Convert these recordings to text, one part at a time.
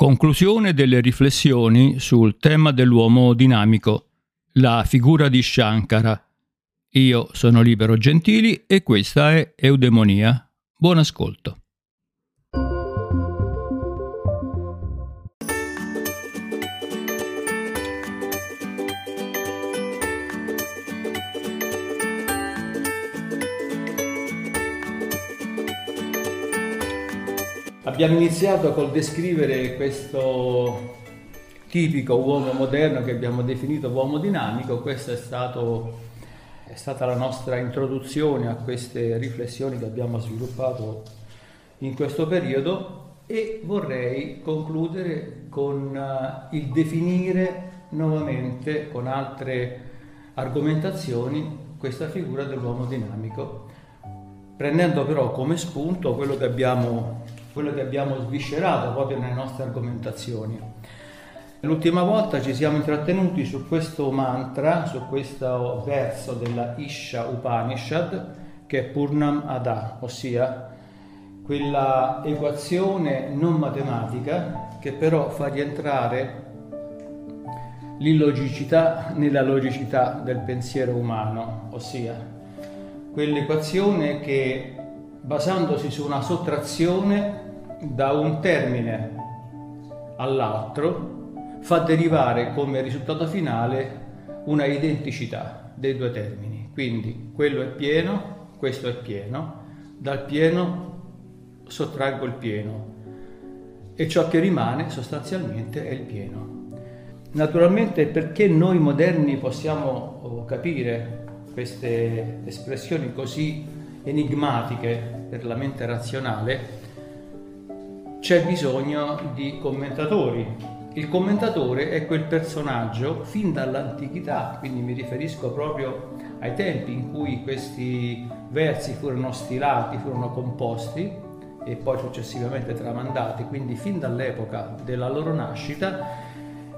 Conclusione delle riflessioni sul tema dell'uomo dinamico, la figura di Shankara. Io sono Libero Gentili e questa è Eudemonia. Buon ascolto. Abbiamo iniziato col descrivere questo tipico uomo moderno che abbiamo definito uomo dinamico, questa è, stato, è stata la nostra introduzione a queste riflessioni che abbiamo sviluppato in questo periodo e vorrei concludere con uh, il definire nuovamente con altre argomentazioni questa figura dell'uomo dinamico, prendendo però come spunto quello che abbiamo quello che abbiamo sviscerato proprio nelle nostre argomentazioni. L'ultima volta ci siamo intrattenuti su questo mantra, su questo verso della Isha Upanishad, che è Purnam Ada, ossia quella equazione non matematica che però fa rientrare l'illogicità nella logicità del pensiero umano, ossia quell'equazione che basandosi su una sottrazione da un termine all'altro fa derivare come risultato finale una identicità dei due termini. Quindi quello è pieno, questo è pieno, dal pieno sottraggo il pieno e ciò che rimane sostanzialmente è il pieno. Naturalmente perché noi moderni possiamo oh, capire queste espressioni così enigmatiche per la mente razionale, c'è bisogno di commentatori. Il commentatore è quel personaggio fin dall'antichità, quindi mi riferisco proprio ai tempi in cui questi versi furono stilati, furono composti e poi successivamente tramandati, quindi fin dall'epoca della loro nascita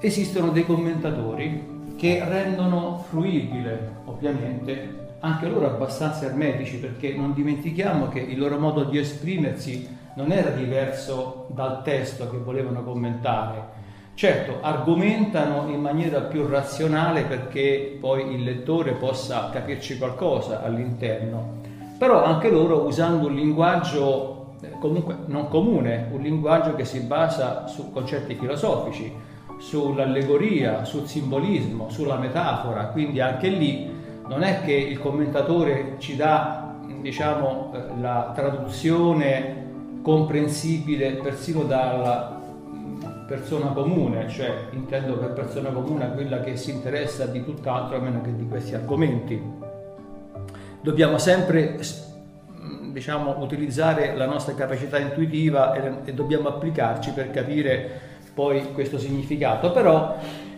esistono dei commentatori che rendono fruibile, ovviamente, anche loro abbastanza ermetici, perché non dimentichiamo che il loro modo di esprimersi non era diverso dal testo che volevano commentare. Certo, argomentano in maniera più razionale perché poi il lettore possa capirci qualcosa all'interno, però anche loro usando un linguaggio eh, comunque non comune, un linguaggio che si basa su concetti filosofici, sull'allegoria, sul simbolismo, sulla metafora, quindi anche lì non è che il commentatore ci dà diciamo, eh, la traduzione comprensibile persino dalla persona comune, cioè intendo per persona comune quella che si interessa di tutt'altro a meno che di questi argomenti. Dobbiamo sempre diciamo, utilizzare la nostra capacità intuitiva e, e dobbiamo applicarci per capire poi questo significato, però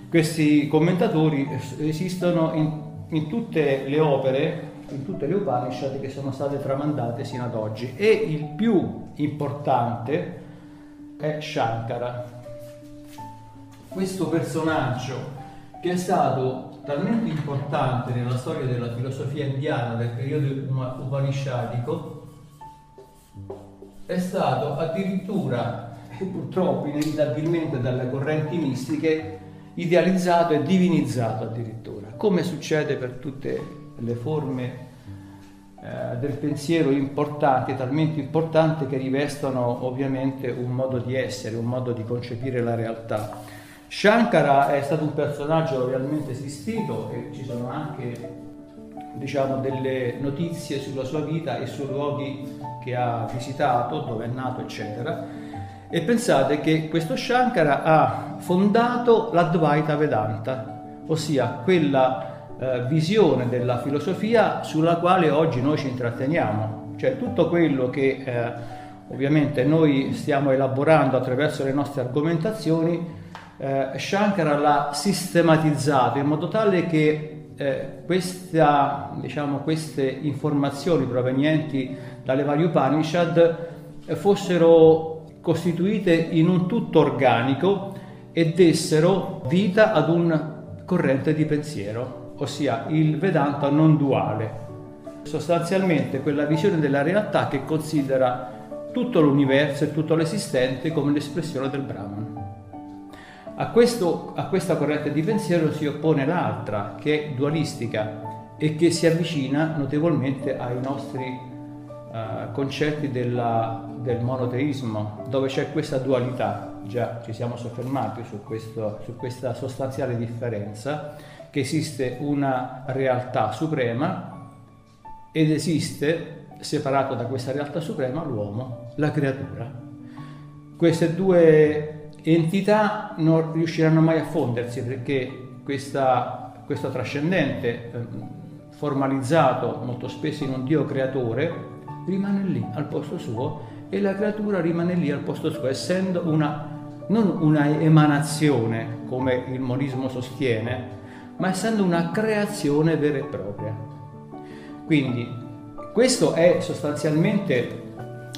questi commentatori esistono in, in tutte le opere in tutte le Upanishad che sono state tramandate sino ad oggi e il più importante è Shankara. Questo personaggio che è stato talmente importante nella storia della filosofia indiana del periodo upanishadico è stato addirittura e purtroppo inevitabilmente dalle correnti mistiche idealizzato e divinizzato addirittura, come succede per tutte le forme eh, del pensiero importanti, talmente importanti che rivestono ovviamente un modo di essere, un modo di concepire la realtà. Shankara è stato un personaggio realmente esistito e ci sono anche diciamo, delle notizie sulla sua vita e sui luoghi che ha visitato, dove è nato, eccetera. E pensate che questo Shankara ha fondato l'Advaita Vedanta, ossia quella eh, visione della filosofia sulla quale oggi noi ci intratteniamo, cioè tutto quello che eh, ovviamente noi stiamo elaborando attraverso le nostre argomentazioni, eh, Shankara l'ha sistematizzato in modo tale che eh, questa, diciamo, queste informazioni provenienti dalle varie Upanishad eh, fossero costituite in un tutto organico e dessero vita ad un corrente di pensiero ossia il Vedanta non duale, sostanzialmente quella visione della realtà che considera tutto l'universo e tutto l'esistente come l'espressione del Brahman. A, questo, a questa corrente di pensiero si oppone l'altra, che è dualistica e che si avvicina notevolmente ai nostri uh, concetti della, del monoteismo, dove c'è questa dualità, già ci siamo soffermati su, questo, su questa sostanziale differenza, che esiste una realtà suprema ed esiste, separato da questa realtà suprema, l'uomo, la creatura. Queste due entità non riusciranno mai a fondersi perché questa, questo trascendente ehm, formalizzato molto spesso in un Dio creatore rimane lì al posto suo e la creatura rimane lì al posto suo essendo una, non una emanazione come il monismo sostiene ma essendo una creazione vera e propria. Quindi questo è sostanzialmente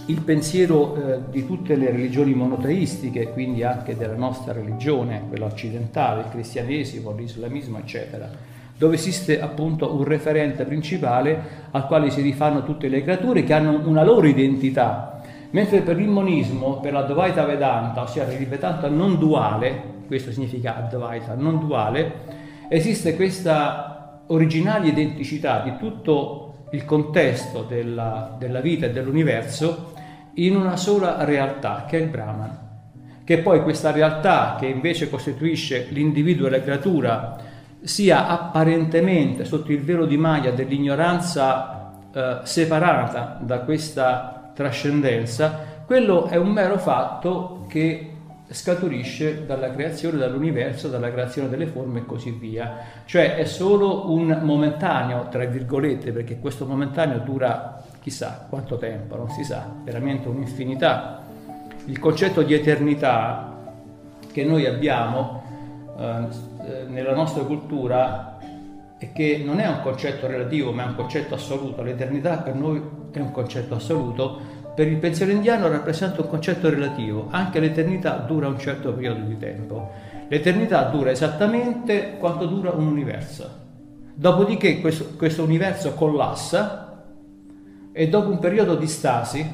il pensiero eh, di tutte le religioni monoteistiche, quindi anche della nostra religione, quella occidentale, il cristianesimo, l'islamismo, eccetera, dove esiste appunto un referente principale al quale si rifanno tutte le creature che hanno una loro identità, mentre per il monismo, per la Dvaita Vedanta, ossia il Vedanta non duale, questo significa Advaita, non duale, esiste questa originale identità di tutto il contesto della, della vita e dell'universo in una sola realtà, che è il Brahman. Che poi questa realtà, che invece costituisce l'individuo e la creatura, sia apparentemente sotto il velo di maglia dell'ignoranza eh, separata da questa trascendenza, quello è un mero fatto che scaturisce dalla creazione, dall'universo, dalla creazione delle forme e così via. Cioè è solo un momentaneo, tra virgolette, perché questo momentaneo dura chissà quanto tempo, non si sa, veramente un'infinità. Il concetto di eternità che noi abbiamo eh, nella nostra cultura è che non è un concetto relativo, ma è un concetto assoluto. L'eternità per noi è un concetto assoluto, per il pensiero indiano rappresenta un concetto relativo, anche l'eternità dura un certo periodo di tempo. L'eternità dura esattamente quanto dura un universo. Dopodiché questo, questo universo collassa e dopo un periodo di stasi,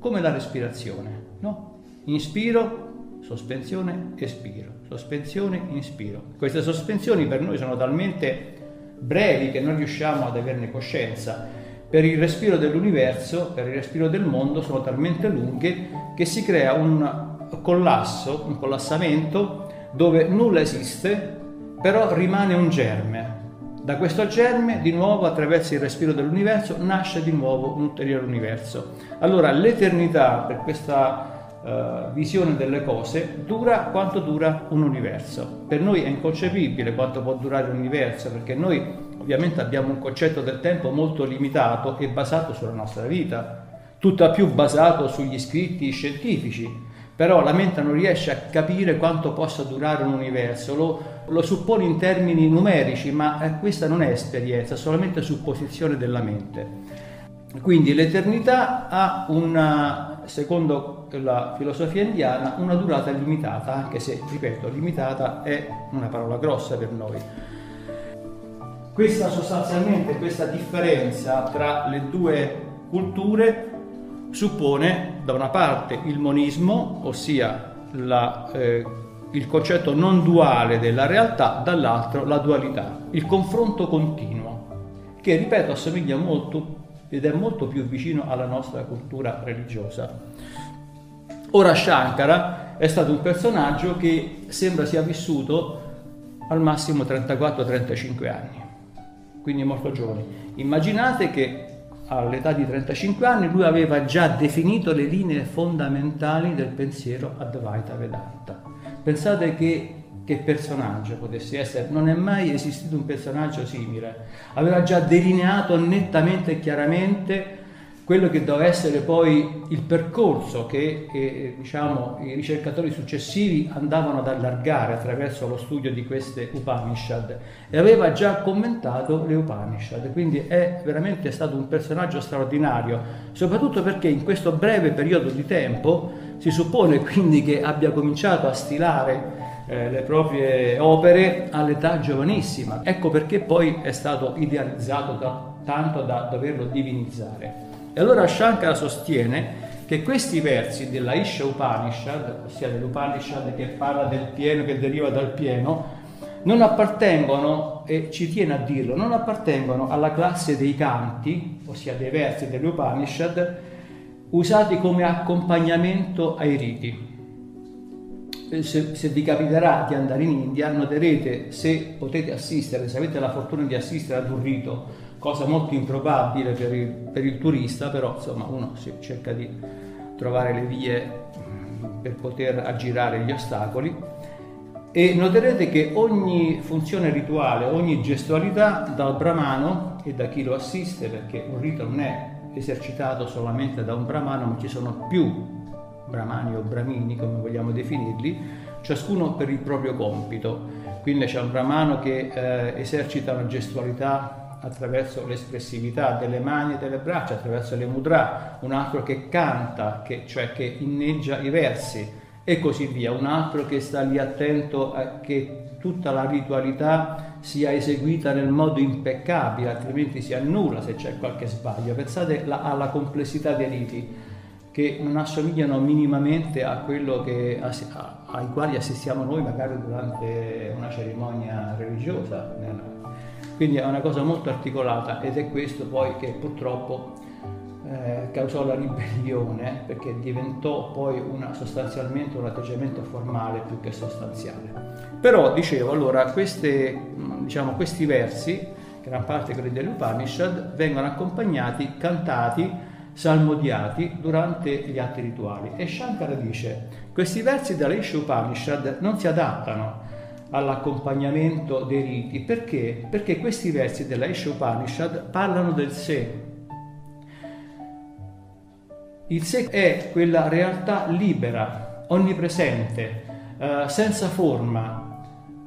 come la respirazione, no? Inspiro, sospensione, espiro, sospensione, inspiro. Queste sospensioni per noi sono talmente brevi che non riusciamo ad averne coscienza. Per il respiro dell'universo, per il respiro del mondo, sono talmente lunghe che si crea un collasso, un collassamento dove nulla esiste, però rimane un germe da questo germe, di nuovo, attraverso il respiro dell'universo, nasce di nuovo un ulteriore universo. Allora, l'eternità, per questa uh, visione delle cose, dura quanto dura un universo. Per noi è inconcepibile quanto può durare un universo, perché noi ovviamente abbiamo un concetto del tempo molto limitato e basato sulla nostra vita, tutto più basato sugli scritti scientifici però la mente non riesce a capire quanto possa durare un universo, lo, lo suppone in termini numerici, ma eh, questa non è esperienza, è solamente supposizione della mente. Quindi l'eternità ha una, secondo la filosofia indiana, una durata limitata, anche se, ripeto, limitata è una parola grossa per noi. Questa sostanzialmente, questa differenza tra le due culture suppone da una parte il monismo, ossia la, eh, il concetto non duale della realtà, dall'altro la dualità, il confronto continuo, che ripeto assomiglia molto ed è molto più vicino alla nostra cultura religiosa. Ora Shankara è stato un personaggio che sembra sia vissuto al massimo 34-35 anni, quindi molto giovane. Immaginate che all'età di 35 anni, lui aveva già definito le linee fondamentali del pensiero Advaita Vedanta. Pensate che, che personaggio potesse essere, non è mai esistito un personaggio simile. Aveva già delineato nettamente e chiaramente quello che doveva essere poi il percorso che eh, diciamo, i ricercatori successivi andavano ad allargare attraverso lo studio di queste Upanishad e aveva già commentato le Upanishad, quindi è veramente stato un personaggio straordinario, soprattutto perché in questo breve periodo di tempo si suppone quindi che abbia cominciato a stilare eh, le proprie opere all'età giovanissima. Ecco perché poi è stato idealizzato da, tanto da doverlo divinizzare. E allora Shankara sostiene che questi versi della Isha Upanishad, ossia dell'Upanishad che parla del pieno, che deriva dal pieno, non appartengono, e ci tiene a dirlo, non appartengono alla classe dei canti, ossia dei versi dell'Upanishad, usati come accompagnamento ai riti. Se, se, vi capiterà di andare in India, noterete se potete assistere, se avete la fortuna di assistere ad un rito, cosa molto improbabile per il, per il turista, però insomma uno cerca di trovare le vie mm, per poter aggirare gli ostacoli e noterete che ogni funzione rituale, ogni gestualità dal brahmano e da chi lo assiste, perché un rito non è esercitato solamente da un brahmano, ma ci sono più brahmani o brahmini, come vogliamo definirli, ciascuno per il proprio compito. Quindi c'è un brahmano che eh, esercita una gestualità attraverso l'espressività delle mani e delle braccia, attraverso le mudra, un altro che canta, che, cioè che inneggia i versi e così via, un altro che sta lì attento a che tutta la ritualità sia eseguita nel modo impeccabile, altrimenti si annulla se c'è qualche sbaglio. Pensate alla complessità dei riti che non assomigliano minimamente a quello che, a, ai quali assistiamo noi magari durante una cerimonia religiosa. Quindi è una cosa molto articolata ed è questo poi che purtroppo eh, causò la ribellione perché diventò poi una, sostanzialmente un atteggiamento formale più che sostanziale. Però dicevo, allora, queste, diciamo, questi versi, gran parte quelli dell'Upanishad, vengono accompagnati, cantati, salmodiati durante gli atti rituali. E Shankara dice, questi versi dell'Isha Upanishad non si adattano all'accompagnamento dei riti, perché? Perché questi versi della Isha Upanishad parlano del sé, il sé è quella realtà libera, onnipresente, eh, senza forma,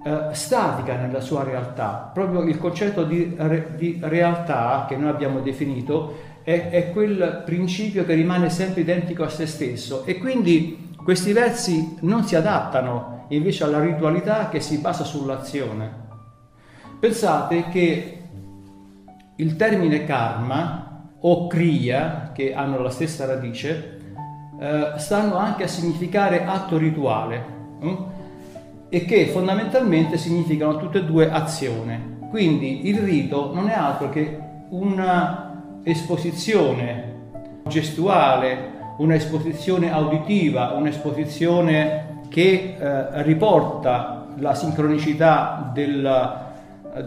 eh, statica nella sua realtà. Proprio il concetto di, re, di realtà che noi abbiamo definito è, è, quel principio che rimane sempre identico a se stesso e quindi questi versi non si adattano invece alla ritualità che si basa sull'azione. Pensate che il termine karma o kriya, che hanno la stessa radice, eh, stanno anche a significare atto rituale hm? e che fondamentalmente significano tutte e due azione. Quindi il rito non è altro che una esposizione gestuale, un'esposizione auditiva, un'esposizione che eh, riporta la sincronicità del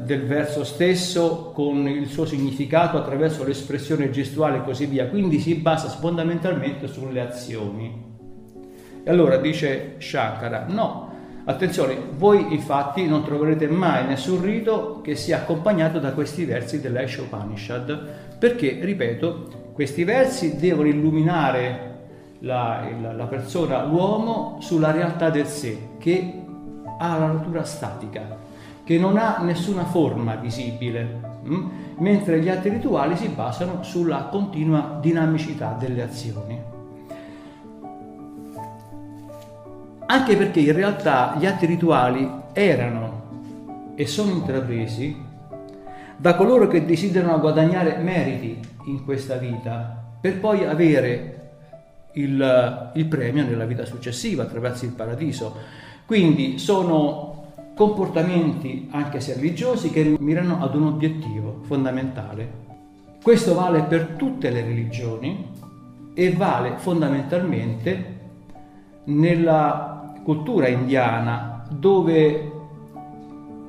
del verso stesso con il suo significato attraverso l'espressione gestuale e così via, quindi si basa fondamentalmente sulle azioni. E allora dice Shankara, no, attenzione, voi infatti non troverete mai nessun rito che sia accompagnato da questi versi dell'Aisha Upanishad, perché, ripeto, questi versi devono illuminare la, la, la persona, l'uomo, sulla realtà del sé, che ha la natura statica che non ha nessuna forma visibile, mm? mentre gli atti rituali si basano sulla continua dinamicità delle azioni. Anche perché in realtà gli atti rituali erano e sono intrapresi da coloro che desiderano guadagnare meriti in questa vita per poi avere il, il premio nella vita successiva attraverso il paradiso. Quindi sono comportamenti anche se religiosi che mirano ad un obiettivo fondamentale. Questo vale per tutte le religioni e vale fondamentalmente nella cultura indiana dove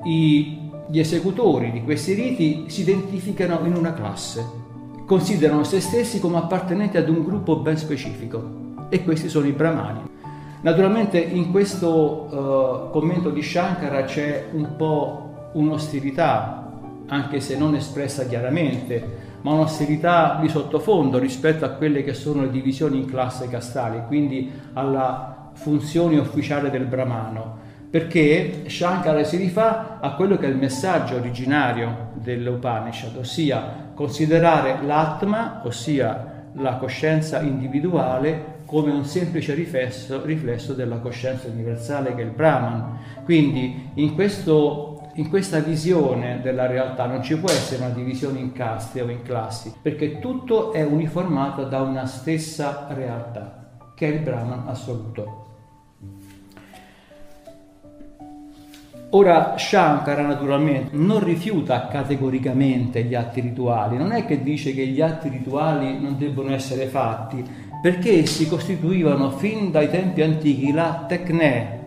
i, gli esecutori di questi riti si identificano in una classe, considerano se stessi come appartenenti ad un gruppo ben specifico e questi sono i brahmani. Naturalmente in questo uh, commento di Shankara c'è un po' un'ostilità, anche se non espressa chiaramente, ma un'ostilità di sottofondo rispetto a quelle che sono le divisioni in classe castali, quindi alla funzione ufficiale del Brahmano, perché Shankara si rifà a quello che è il messaggio originario dell'Upanishad, ossia considerare l'Atma, ossia la coscienza individuale, come un semplice riflesso, riflesso, della coscienza universale che è il Brahman. Quindi in questo in questa visione della realtà non ci può essere una divisione in caste o in classi, perché tutto è uniformato da una stessa realtà, che è il Brahman assoluto. Ora Shankara naturalmente non rifiuta categoricamente gli atti rituali, non è che dice che gli atti rituali non debbono essere fatti, perché essi costituivano fin dai tempi antichi la tecne.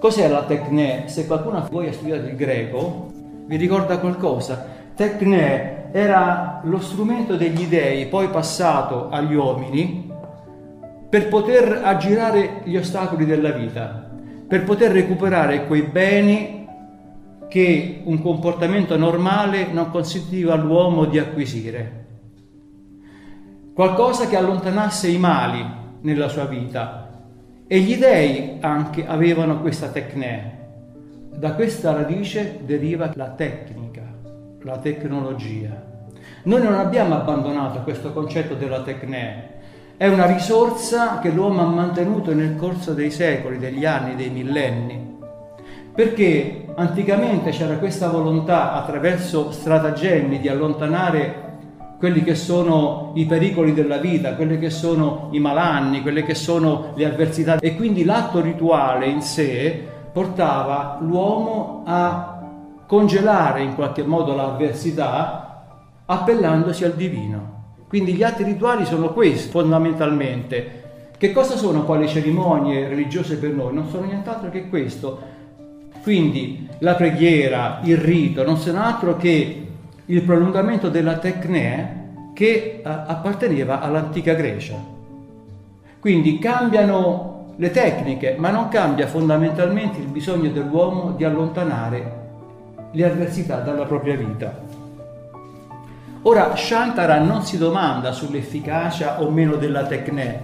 Cos'è la tecne? Se qualcuno di voi ha studiato il greco, vi ricorda qualcosa? Tecne era lo strumento degli dei, poi passato agli uomini, per poter aggirare gli ostacoli della vita per poter recuperare quei beni che un comportamento normale non consentiva all'uomo di acquisire. Qualcosa che allontanasse i mali nella sua vita. E gli dei anche avevano questa tecne. Da questa radice deriva la tecnica, la tecnologia. Noi non abbiamo abbandonato questo concetto della tecne, è una risorsa che l'uomo ha mantenuto nel corso dei secoli, degli anni, dei millenni. Perché anticamente c'era questa volontà attraverso stratagemmi di allontanare quelli che sono i pericoli della vita, quelli che sono i malanni, quelle che sono le avversità e quindi l'atto rituale in sé portava l'uomo a congelare in qualche modo l'avversità appellandosi al divino. Quindi gli atti rituali sono questi fondamentalmente. Che cosa sono poi le cerimonie religiose per noi? Non sono nient'altro che questo. Quindi la preghiera, il rito, non sono altro che il prolungamento della tecne che eh, apparteneva all'antica Grecia. Quindi cambiano le tecniche, ma non cambia fondamentalmente il bisogno dell'uomo di allontanare le avversità dalla propria vita. Ora Shantara non si domanda sull'efficacia o meno della tecne,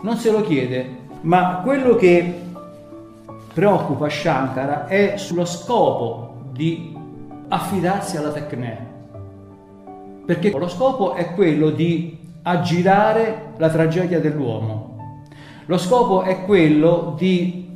non se lo chiede, ma quello che preoccupa Shankara è sullo scopo di affidarsi alla tecne. Perché lo scopo è quello di aggirare la tragedia dell'uomo. Lo scopo è quello di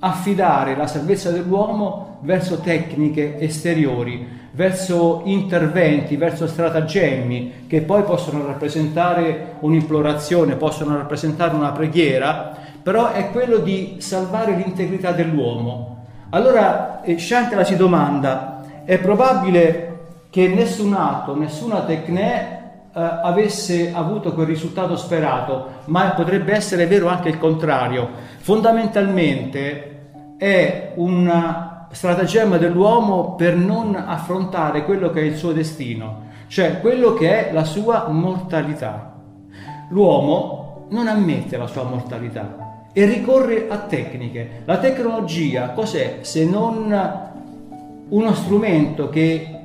affidare la salvezza dell'uomo verso tecniche esteriori, verso interventi, verso stratagemmi che poi possono rappresentare un'implorazione, possono rappresentare una preghiera, però è quello di salvare l'integrità dell'uomo. Allora eh, Shankara si domanda, è probabile che nessun atto, nessuna tecne eh, avesse avuto quel risultato sperato, ma potrebbe essere vero anche il contrario. Fondamentalmente è una stratagemma dell'uomo per non affrontare quello che è il suo destino, cioè quello che è la sua mortalità. L'uomo non ammette la sua mortalità e ricorre a tecniche. La tecnologia cos'è se non uno strumento che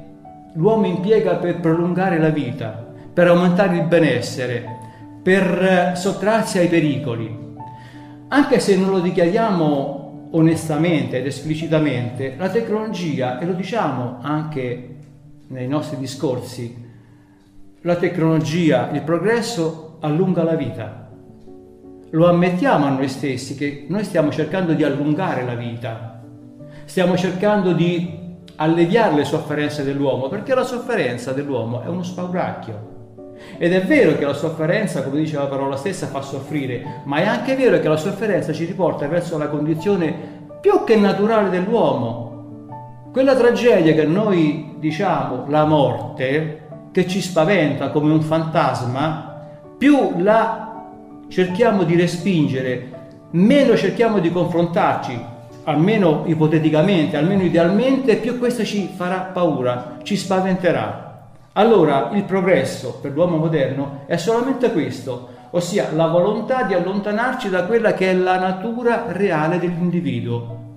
l'uomo impiega per prolungare la vita, per aumentare il benessere, per sottrarsi ai pericoli? Anche se non lo dichiariamo onestamente ed esplicitamente la tecnologia, e lo diciamo anche nei nostri discorsi, la tecnologia, il progresso allunga la vita. Lo ammettiamo a noi stessi che noi stiamo cercando di allungare la vita, stiamo cercando di alleviare le sofferenze dell'uomo, perché la sofferenza dell'uomo è uno spauracchio. Ed è vero che la sofferenza, come dice la parola stessa, fa soffrire, ma è anche vero che la sofferenza ci riporta verso la condizione più che naturale dell'uomo. Quella tragedia che noi diciamo la morte, che ci spaventa come un fantasma, più la cerchiamo di respingere, meno cerchiamo di confrontarci, almeno ipoteticamente, almeno idealmente, più questa ci farà paura, ci spaventerà. Allora il progresso per l'uomo moderno è solamente questo, ossia la volontà di allontanarci da quella che è la natura reale dell'individuo.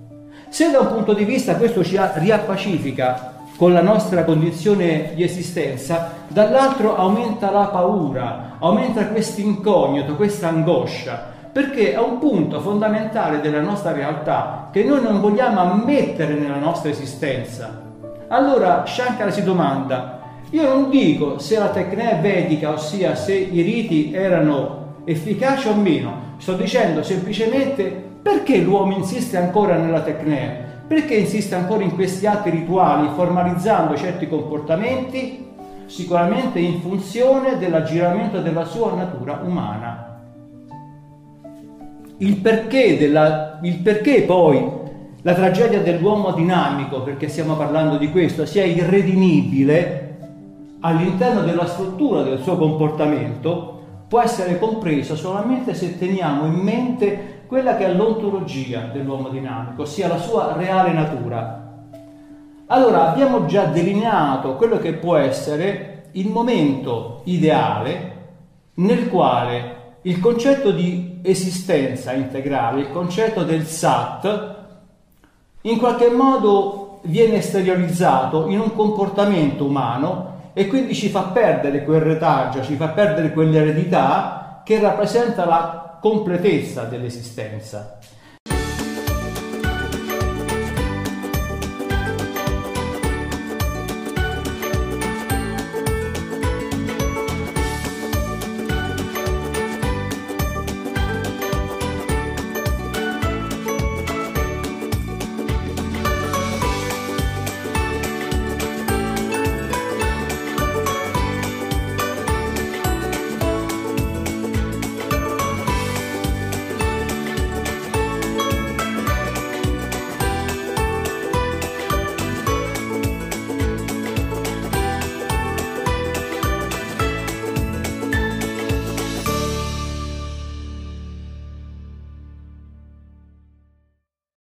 Se da un punto di vista questo ci riappacifica con la nostra condizione di esistenza, dall'altro aumenta la paura, aumenta questo incognito, questa angoscia, perché è un punto fondamentale della nostra realtà che noi non vogliamo ammettere nella nostra esistenza. Allora Shankara si domanda, io non dico se la tecne vedica, ossia se i riti erano efficaci o meno, sto dicendo semplicemente perché l'uomo insiste ancora nella tecne? Perché insiste ancora in questi atti rituali, formalizzando certi comportamenti? Sicuramente in funzione dell'aggiramento della sua natura umana. Il perché, della, il perché poi la tragedia dell'uomo dinamico, perché stiamo parlando di questo, sia irredimibile all'interno della struttura del suo comportamento, può essere compresa solamente se teniamo in mente quella che è l'ontologia dell'uomo dinamico, ossia la sua reale natura. Allora abbiamo già delineato quello che può essere il momento ideale nel quale il concetto di esistenza integrale, il concetto del sat, in qualche modo viene esteriorizzato in un comportamento umano e quindi ci fa perdere quel retaggio, ci fa perdere quell'eredità che rappresenta la completezza dell'esistenza.